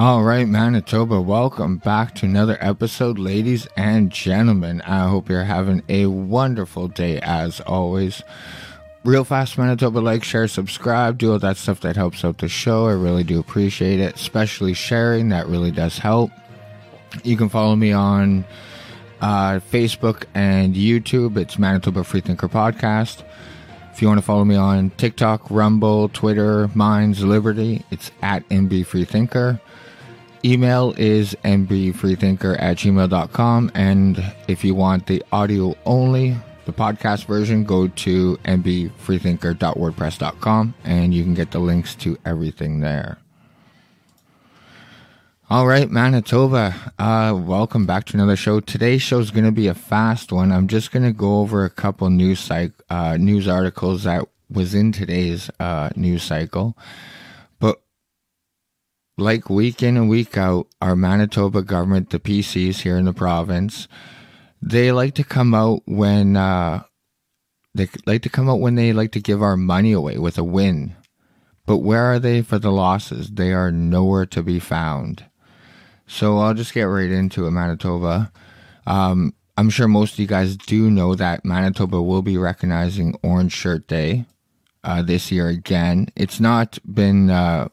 All right, Manitoba, welcome back to another episode, ladies and gentlemen. I hope you're having a wonderful day as always. Real fast, Manitoba, like, share, subscribe, do all that stuff that helps out the show. I really do appreciate it, especially sharing. That really does help. You can follow me on uh, Facebook and YouTube. It's Manitoba Freethinker Podcast. If you want to follow me on TikTok, Rumble, Twitter, Minds, Liberty, it's at MB Freethinker. Email is mbfreethinker at gmail.com. And if you want the audio only, the podcast version, go to mbfreethinker.wordpress.com and you can get the links to everything there. All right, Manitoba, uh, welcome back to another show. Today's show is going to be a fast one. I'm just going to go over a couple news cyc- uh, news articles that was in today's uh, news cycle. Like week in and week out, our Manitoba government, the PCs here in the province, they like to come out when uh, they like to come out when they like to give our money away with a win. But where are they for the losses? They are nowhere to be found. So I'll just get right into it, Manitoba. Um, I'm sure most of you guys do know that Manitoba will be recognizing Orange Shirt Day uh, this year again. It's not been uh,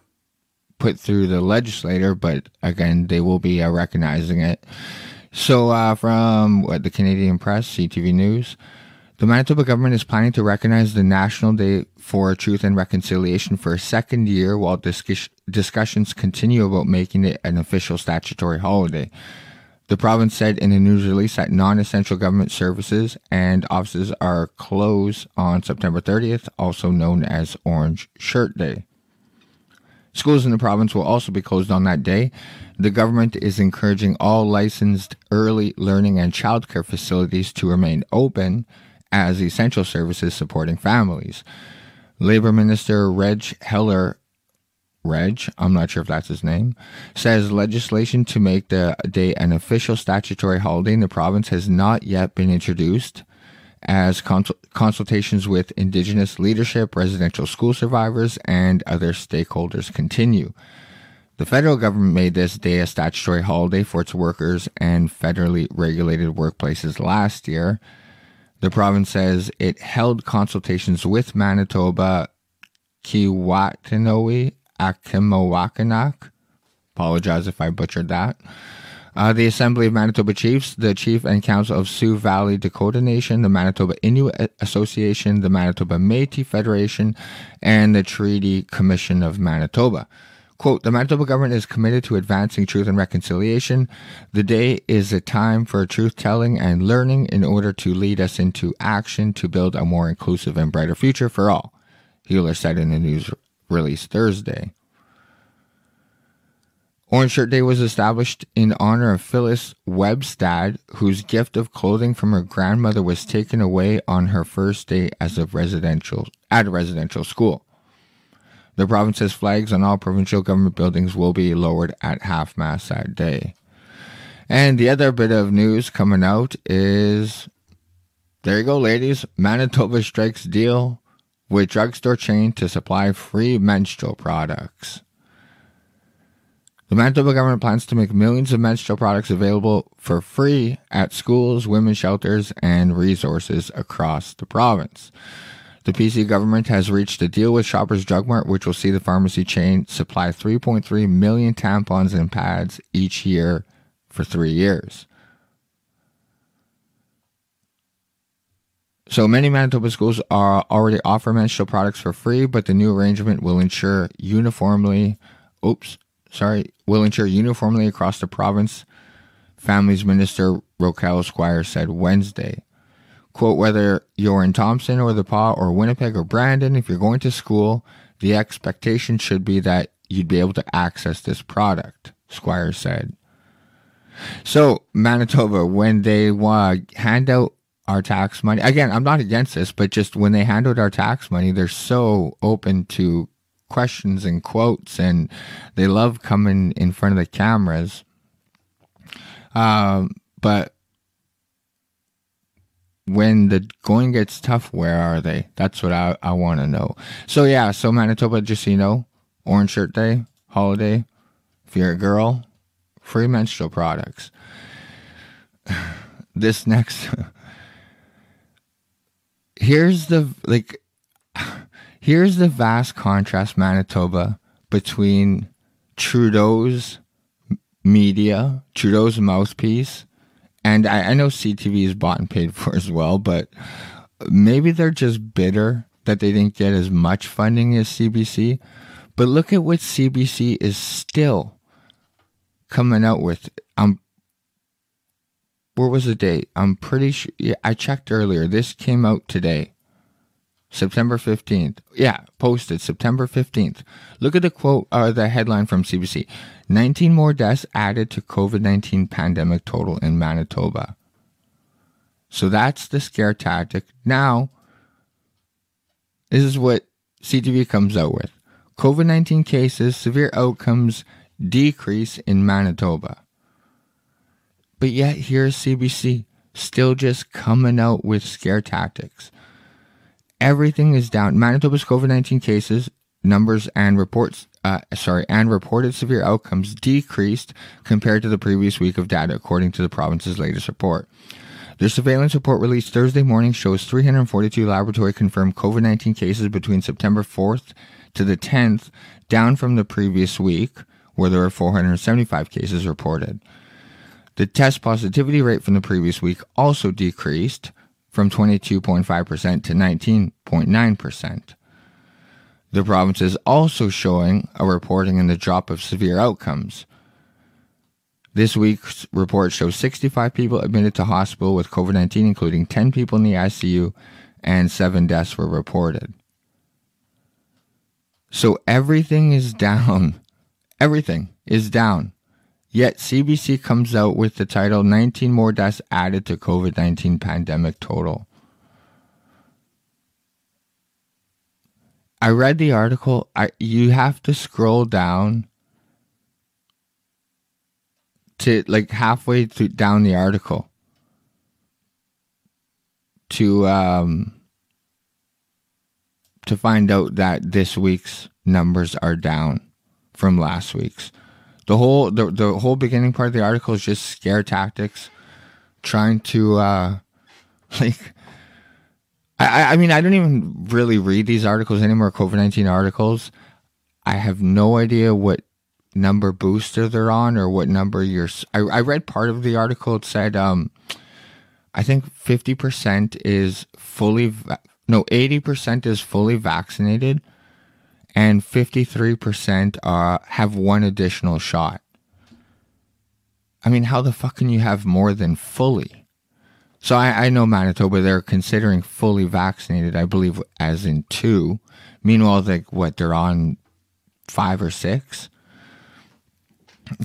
put through the legislator, but again, they will be uh, recognizing it. So, uh, from what the Canadian Press, CTV News, the Manitoba government is planning to recognize the National Day for Truth and Reconciliation for a second year while discuss- discussions continue about making it an official statutory holiday. The province said in a news release that non essential government services and offices are closed on September 30th, also known as Orange Shirt Day. Schools in the province will also be closed on that day. The government is encouraging all licensed early learning and childcare facilities to remain open as essential services supporting families. Labor Minister Reg Helwer, Reg, I'm not sure if that's his name, says legislation to make the day an official statutory holiday in the province has not yet been introduced as consultations with Indigenous leadership, residential school survivors, and other stakeholders continue. The federal government made this day a statutory holiday for its workers and federally regulated workplaces last year. The province says it held consultations with Manitoba, Keewatinowi, Akimawakanak. Apologize if I butchered that. Uh, the Assembly of Manitoba Chiefs, the Chief and Council of Sioux Valley Dakota Nation, the Manitoba Inuit Association, the Manitoba Métis Federation, and the Treaty Commission of Manitoba. Quote, the Manitoba government is committed to advancing truth and reconciliation. The day is a time for truth telling and learning in order to lead us into action to build a more inclusive and brighter future for all, Helwer said in a news release Thursday. Orange Shirt Day was established in honor of Phyllis Webstad, whose gift of clothing from her grandmother was taken away on her first day as a residential at a residential school. The province's flags on all provincial government buildings will be lowered at half mast that day. And the other bit of news coming out is there you go, ladies. Manitoba strikes deal with drugstore chain to supply free menstrual products. The Manitoba government plans to make millions of menstrual products available for free at schools, women's shelters, and resources across the province. The PC government has reached a deal with Shoppers Drug Mart, which will see the pharmacy chain supply 3.3 million tampons and pads each year for three years. So many Manitoba schools are already offer menstrual products for free, but the new arrangement will ensure uniformly, oops, sorry, will ensure uniformly across the province. Families Minister Rochelle Squire said Wednesday. Quote, whether you're in Thompson or the Pas or Winnipeg or Brandon, if you're going to school, the expectation should be that you'd be able to access this product, Squire said. So, Manitoba, when they uh, hand out our tax money, again, I'm not against this, but just when they hand out our tax money, they're so open to questions and quotes, and they love coming in front of the cameras. Um, but when the going gets tough, where are they? That's what I, I want to know. So yeah, so Manitoba, just so you know, Orange Shirt Day, holiday, if you're a girl, free menstrual products. this next here's the like here's the vast contrast manitoba between trudeau's media trudeau's mouthpiece and I, I know ctv is bought and paid for as well but maybe they're just bitter that they didn't get as much funding as cbc but look at what cbc is still coming out with um, i'm where was the date? I'm pretty sure. Yeah, I checked earlier. This came out today, September 15th. Yeah, posted September 15th. Look at the quote, uh, the headline from CBC 19 more deaths added to COVID 19 pandemic total in Manitoba. So that's the scare tactic. Now, this is what CTV comes out with COVID 19 cases, severe outcomes decrease in Manitoba. But yet, here's CBC still just coming out with scare tactics. Everything is down. Manitoba's COVID 19 cases, numbers, and reports, uh, sorry, and reported severe outcomes decreased compared to the previous week of data, according to the province's latest report. The surveillance report released Thursday morning shows 342 laboratory confirmed COVID 19 cases between September 4th to the 10th, down from the previous week, where there were 475 cases reported. The test positivity rate from the previous week also decreased from 22.5% to 19.9%. The province is also showing a reporting in the drop of severe outcomes. This week's report shows 65 people admitted to hospital with COVID 19, including 10 people in the ICU, and 7 deaths were reported. So everything is down. Everything is down. Yet CBC comes out with the title 19 more deaths added to COVID 19 pandemic total. I read the article. I you have to scroll down to like halfway to, down the article to um to find out that this week's numbers are down from last week's the whole the, the whole beginning part of the article is just scare tactics trying to uh like I, I mean I don't even really read these articles anymore covid-19 articles. I have no idea what number booster they're on or what number you're i, I read part of the article it said um i think 50% is fully no 80% is fully vaccinated and 53% uh, have one additional shot. I mean, how the fuck can you have more than fully? So I, I know Manitoba, they're considering fully vaccinated, I believe, as in two. Meanwhile, like, what, they're on five or six?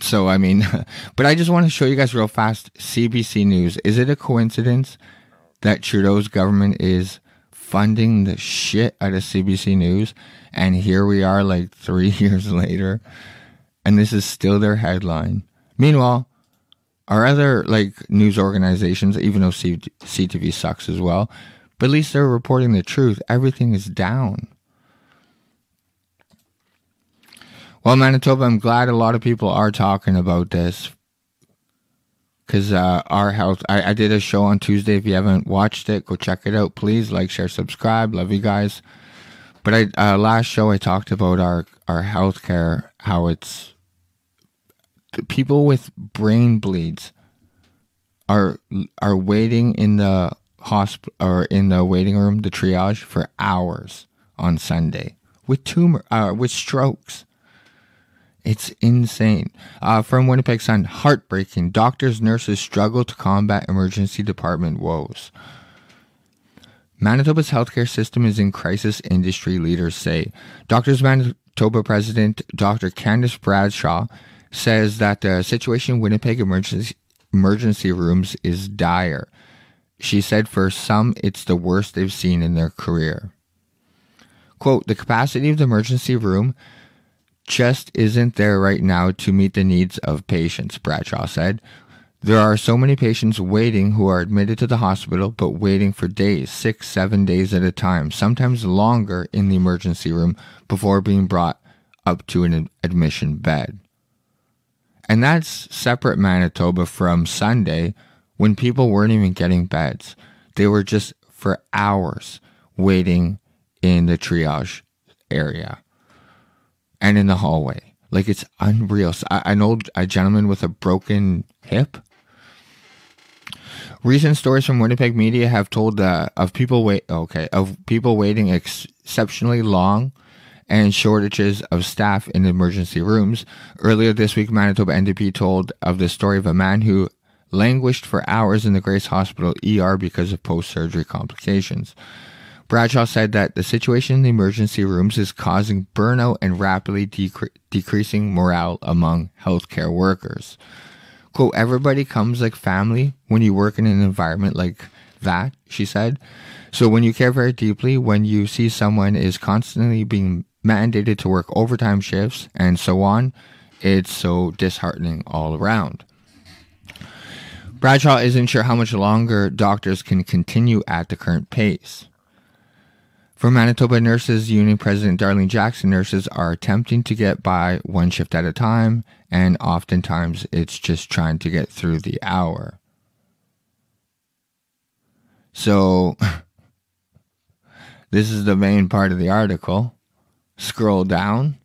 So, I mean, but I just want to show you guys real fast CBC News. Is it a coincidence that Trudeau's government is funding the shit out of CBC News? And here we are like three years later, and this is still their headline. Meanwhile, our other like news organizations, even though C- CTV sucks as well, but at least they're reporting the truth. Everything is down. Well, Manitoba, I'm glad a lot of people are talking about this because uh, our health. I, I did a show on Tuesday. If you haven't watched it, go check it out. Please like, share, subscribe. Love you guys. But I uh, last show I talked about our our healthcare, how it's people with brain bleeds are are waiting in the hospital or in the waiting room, the triage for hours on Sunday with tumor uh, with strokes. It's insane. Uh, from Winnipeg Sun, heartbreaking. Doctors, nurses struggle to combat emergency department woes. Manitoba's healthcare system is in crisis, industry leaders say. Doctors Manitoba President Dr. Candace Bradshaw says that the situation in Winnipeg emergency, emergency rooms is dire. She said for some, it's the worst they've seen in their career. Quote, the capacity of the emergency room just isn't there right now to meet the needs of patients, Bradshaw said. There are so many patients waiting who are admitted to the hospital, but waiting for days, six, seven days at a time, sometimes longer in the emergency room before being brought up to an admission bed. And that's separate Manitoba from Sunday when people weren't even getting beds. They were just for hours waiting in the triage area and in the hallway. Like it's unreal. So I, a gentleman with a broken hip. Recent stories from Winnipeg media have told uh, of people wait okay of people waiting ex- exceptionally long and shortages of staff in emergency rooms. Earlier this week, Manitoba NDP told of the story of a man who languished for hours in the Grace Hospital ER because of post surgery complications. Bradshaw said that the situation in the emergency rooms is causing burnout and rapidly decre- decreasing morale among healthcare workers. Quote, everybody comes like family when you work in an environment like that, she said. So when you care very deeply, when you see someone is constantly being mandated to work overtime shifts and so on, it's so disheartening all around. Bradshaw isn't sure how much longer doctors can continue at the current pace. For Manitoba Nurses Union President Darlene Jackson, nurses are attempting to get by one shift at a time, and oftentimes it's just trying to get through the hour. So, this is the main part of the article. Scroll down.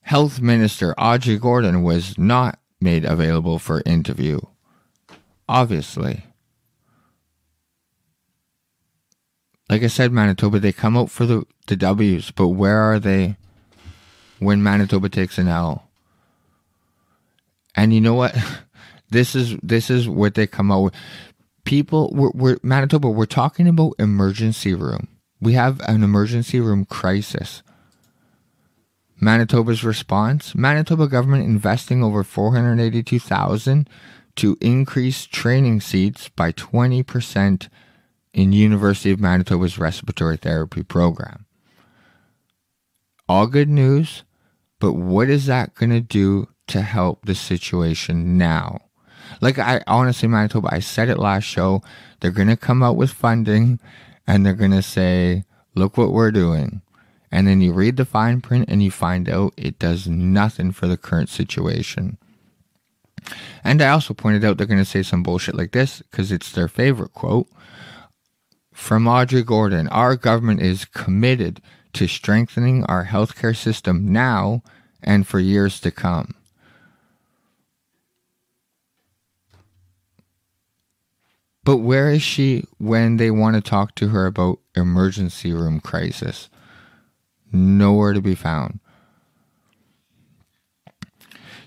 Health Minister Audrey Gordon was not made available for interview. Obviously. Like I said, Manitoba, they come out for the, the W's, but where are they when Manitoba takes an L? And you know what? This is this is what they come out with. People, we're, we're Manitoba. We're talking about emergency room. We have an emergency room crisis. Manitoba's response: Manitoba government investing over four hundred eighty-two thousand to increase training seats by twenty percent in University of Manitoba's respiratory therapy program. All good news, but what is that going to do to help the situation now? Like I honestly, Manitoba, I said it last show. They're going to come out with funding and they're going to say, look what we're doing. And then you read the fine print and you find out it does nothing for the current situation. And I also pointed out they're going to say some bullshit like this because it's their favorite quote. From Audrey Gordon, our government is committed to strengthening our healthcare system now and for years to come. But where is she when they want to talk to her about emergency room crisis? Nowhere to be found.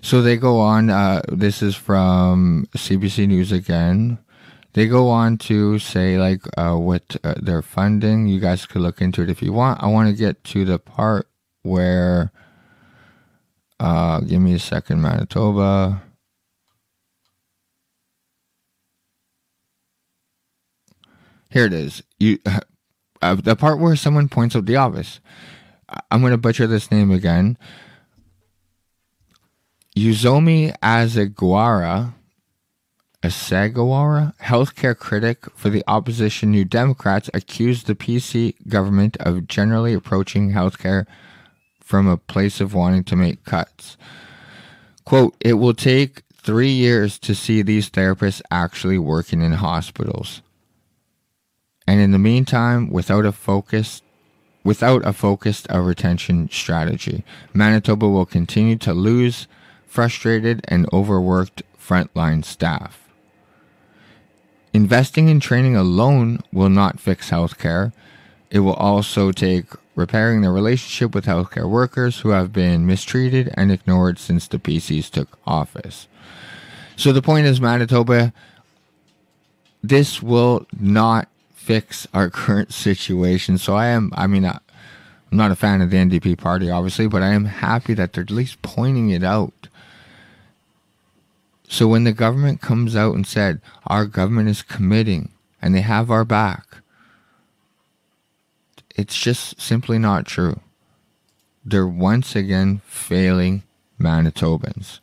So they go on. Uh, this is from CBC News again. They go on to say like uh, what uh, they're funding. You guys could look into it if you want. I want to get to the part where. Uh, give me a second, Manitoba. Here it is. You, uh, the part where someone points out the obvious. I'm going to butcher this name again. Uzomi Azaguara Asagawara, healthcare critic for the opposition New Democrats, accused the PC government of generally approaching healthcare from a place of wanting to make cuts. Quote, it will take three years to see these therapists actually working in hospitals. And in the meantime, without a focused without a focused a retention strategy, Manitoba will continue to lose frustrated and overworked frontline staff. Investing in training alone will not fix healthcare. It will also take repairing the relationship with healthcare workers who have been mistreated and ignored since the PCs took office. So the point is, Manitoba, this will not fix our current situation. So I am, I mean, I'm not a fan of the NDP party, obviously, but I am happy that they're at least pointing it out. So when the government comes out and said, our government is committing and they have our back, it's just simply not true. They're once again failing Manitobans.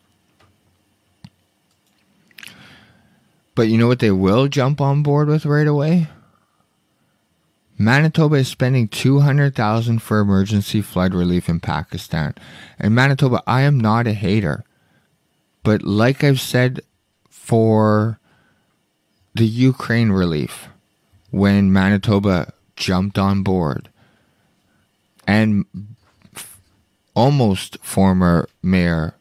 But you know what they will jump on board with right away? Manitoba is spending 200,000 for emergency flood relief in Pakistan. And Manitoba, I am not a hater. But like I've said for the Ukraine relief, when Manitoba jumped on board, and almost former Mayor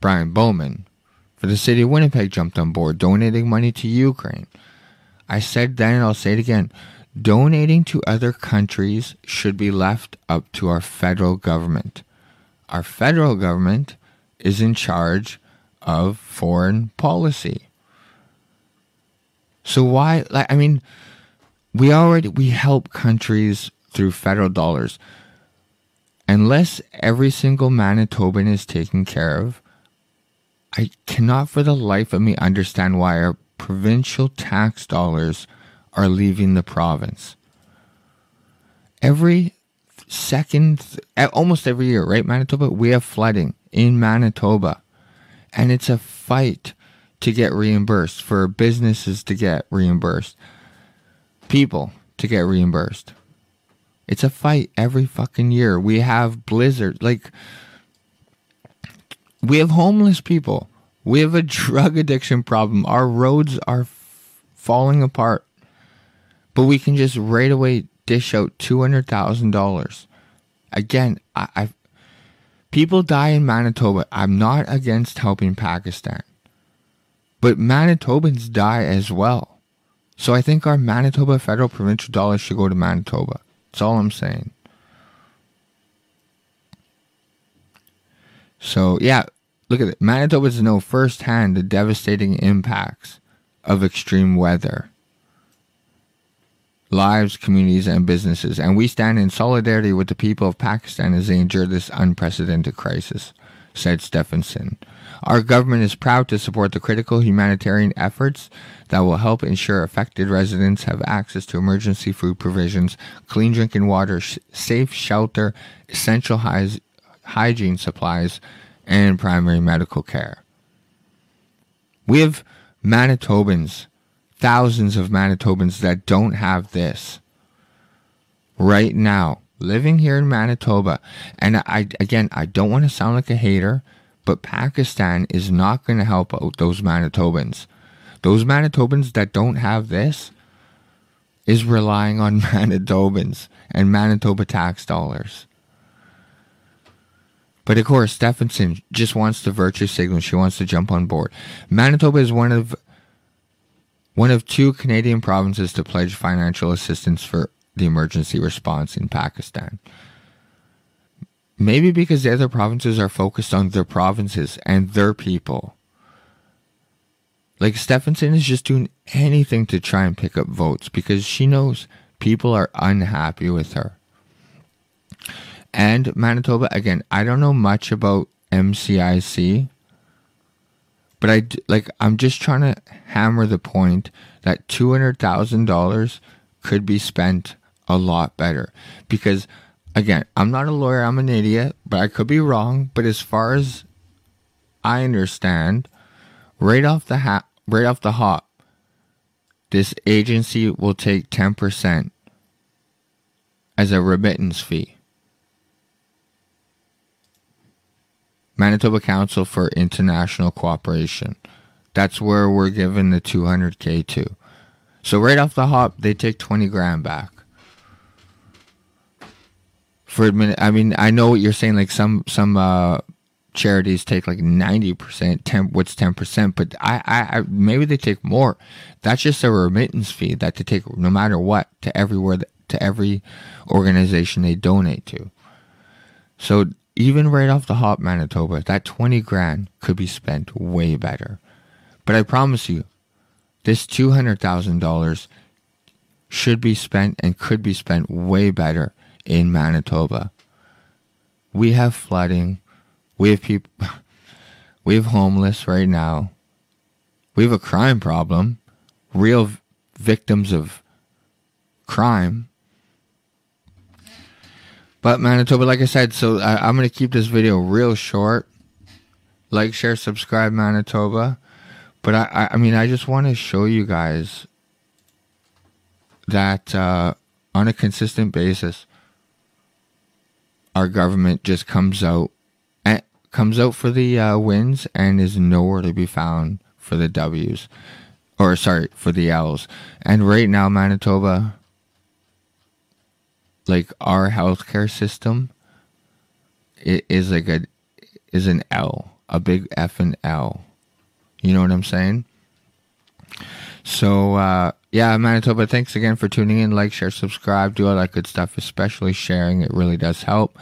Brian Bowman for the city of Winnipeg jumped on board, donating money to Ukraine. I said then, and I'll say it again donating to other countries should be left up to our federal government. Our federal government is in charge of foreign policy. So why like I mean we already we help countries through federal dollars. Unless every single Manitoban is taken care of, I cannot for the life of me understand why our provincial tax dollars are leaving the province. Every second, almost every year, right, Manitoba, we have flooding in Manitoba. And it's a fight to get reimbursed, for businesses to get reimbursed, people to get reimbursed. It's a fight every fucking year. We have blizzards. Like, we have homeless people. We have a drug addiction problem. Our roads are f- falling apart. But we can just right away dish out $200,000. Again, I, I people die in Manitoba. I'm not against helping Pakistan. But Manitobans die as well. So I think our Manitoba federal provincial dollars should go to Manitoba. That's all I'm saying. So yeah, look at it. Manitobans know firsthand the devastating impacts of extreme weather, lives, communities, and businesses, and we stand in solidarity with the people of Pakistan as they endure this unprecedented crisis, said Stefanson. Our government is proud to support the critical humanitarian efforts that will help ensure affected residents have access to emergency food provisions, clean drinking water, sh- safe shelter, essential hy- hygiene supplies, and primary medical care. We have Manitobans, thousands of Manitobans that don't have this right now, living here in Manitoba. And I, again, I don't want to sound like a hater, but Pakistan is not going to help out those Manitobans. Those Manitobans that don't have this is relying on Manitobans and Manitoba tax dollars. But of course, Stefanson just wants the virtue signal. She wants to jump on board. Manitoba is one of one of two Canadian provinces to pledge financial assistance for the emergency response in Pakistan. Maybe because the other provinces are focused on their provinces and their people. Like Stefanson is just doing anything to try and pick up votes because she knows people are unhappy with her and Manitoba. Again, I don't know much about MCIC, but I like I'm just trying to hammer the point that two hundred thousand dollars could be spent a lot better. Because again i'm not a lawyer i'm an idiot but i could be wrong. But as far as i understand right off the hat right off the hop this agency will take 10% as a remittance fee Manitoba Council for International Cooperation. That's where we're given the 200k to. So right off the hop, they take 20 grand back. For admin, I mean, I know what you're saying. Like some some uh, charities take like 90 percent. Ten, what's 10 percent? But I, I, I, maybe they take more. That's just a remittance fee that they take no matter what to everywhere to every organization they donate to. So even right off the hop, Manitoba, that 20 grand could be spent way better. But I promise you, this $200,000 should be spent and could be spent way better in Manitoba. We have flooding. We have people, we have homeless right now. We have a crime problem, real victims of crime but Manitoba, like I said, so I, am going to keep this video real short. Like, share, subscribe, Manitoba. But I, I, I mean, I just want to show you guys that uh, on a consistent basis, our government just comes out and comes out for the uh, wins and is nowhere to be found for the W's. Or, sorry, for the L's. And right now, Manitoba, like our healthcare system, it is like a is an L, a big F and L. You know what I'm saying? So uh, yeah, Manitoba, thanks again for tuning in. Like, share, subscribe, do all that good stuff, especially sharing. It really does help.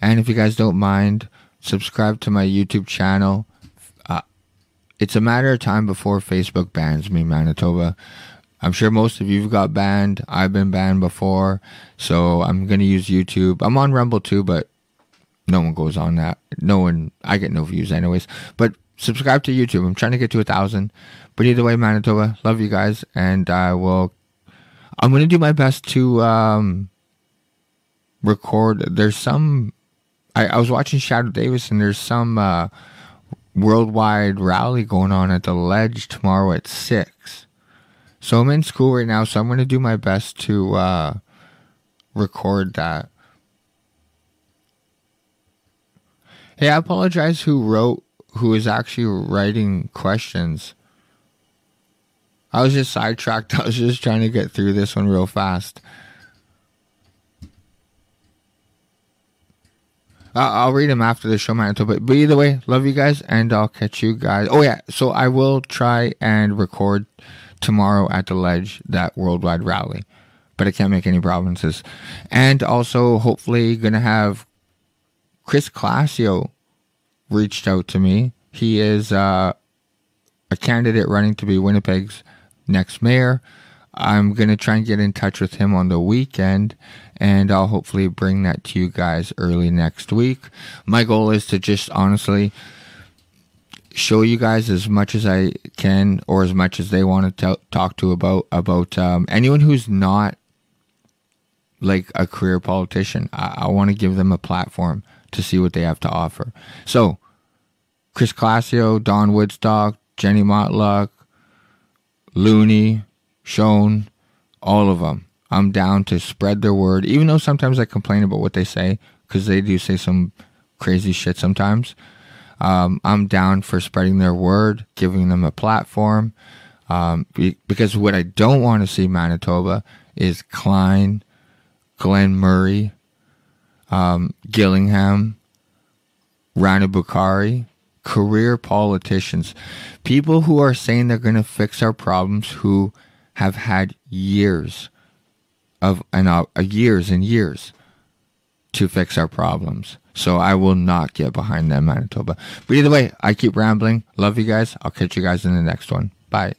And if you guys don't mind, subscribe to my YouTube channel. Uh, it's a matter of time before Facebook bans me, Manitoba. I'm sure most of you've got banned. I've been banned before, so I'm gonna use YouTube. I'm on Rumble too, but no one goes on that. No one. I get no views anyways. But subscribe to YouTube. I'm trying to get to a thousand. But either way, Manitoba, love you guys, and I will. I'm gonna do my best to um, record. There's some. I, I was watching Shadow Davis, and there's some uh, worldwide rally going on at the Ledge tomorrow at six. So I'm in school right now, so I'm gonna do my best to uh, record that. Hey, I apologize who wrote, who is actually writing questions. I was just sidetracked. I was just trying to get through this one real fast. I'll read them after the show, Manitoba. But either way, love you guys, and I'll catch you guys. Oh yeah, so I will try and record tomorrow at the Ledge that worldwide rally, but I can't make any promises. And also, hopefully, gonna have Chris Clacio reached out to me. He is uh, a candidate running to be Winnipeg's next mayor. I'm going to try and get in touch with him on the weekend and I'll hopefully bring that to you guys early next week. My goal is to just honestly show you guys as much as I can or as much as they want to talk to about about um, anyone who's not like a career politician. I, I want to give them a platform to see what they have to offer. So, Chris Clacio, Don Woodstock, Jenny Motluck, Looney, Shone, all of them. I'm down to spread their word, even though sometimes I complain about what they say because they do say some crazy shit sometimes. Um, I'm down for spreading their word, giving them a platform. Um, be, because what I don't want to see Manitoba is Klein, Glen Murray, um, Gillingham, Rana Bokhari, career politicians, people who are saying they're going to fix our problems, who have had years of and uh, years and years to fix our problems. So I will not get behind them, Manitoba. But either way, I keep rambling. Love you guys. I'll catch you guys in the next one. Bye.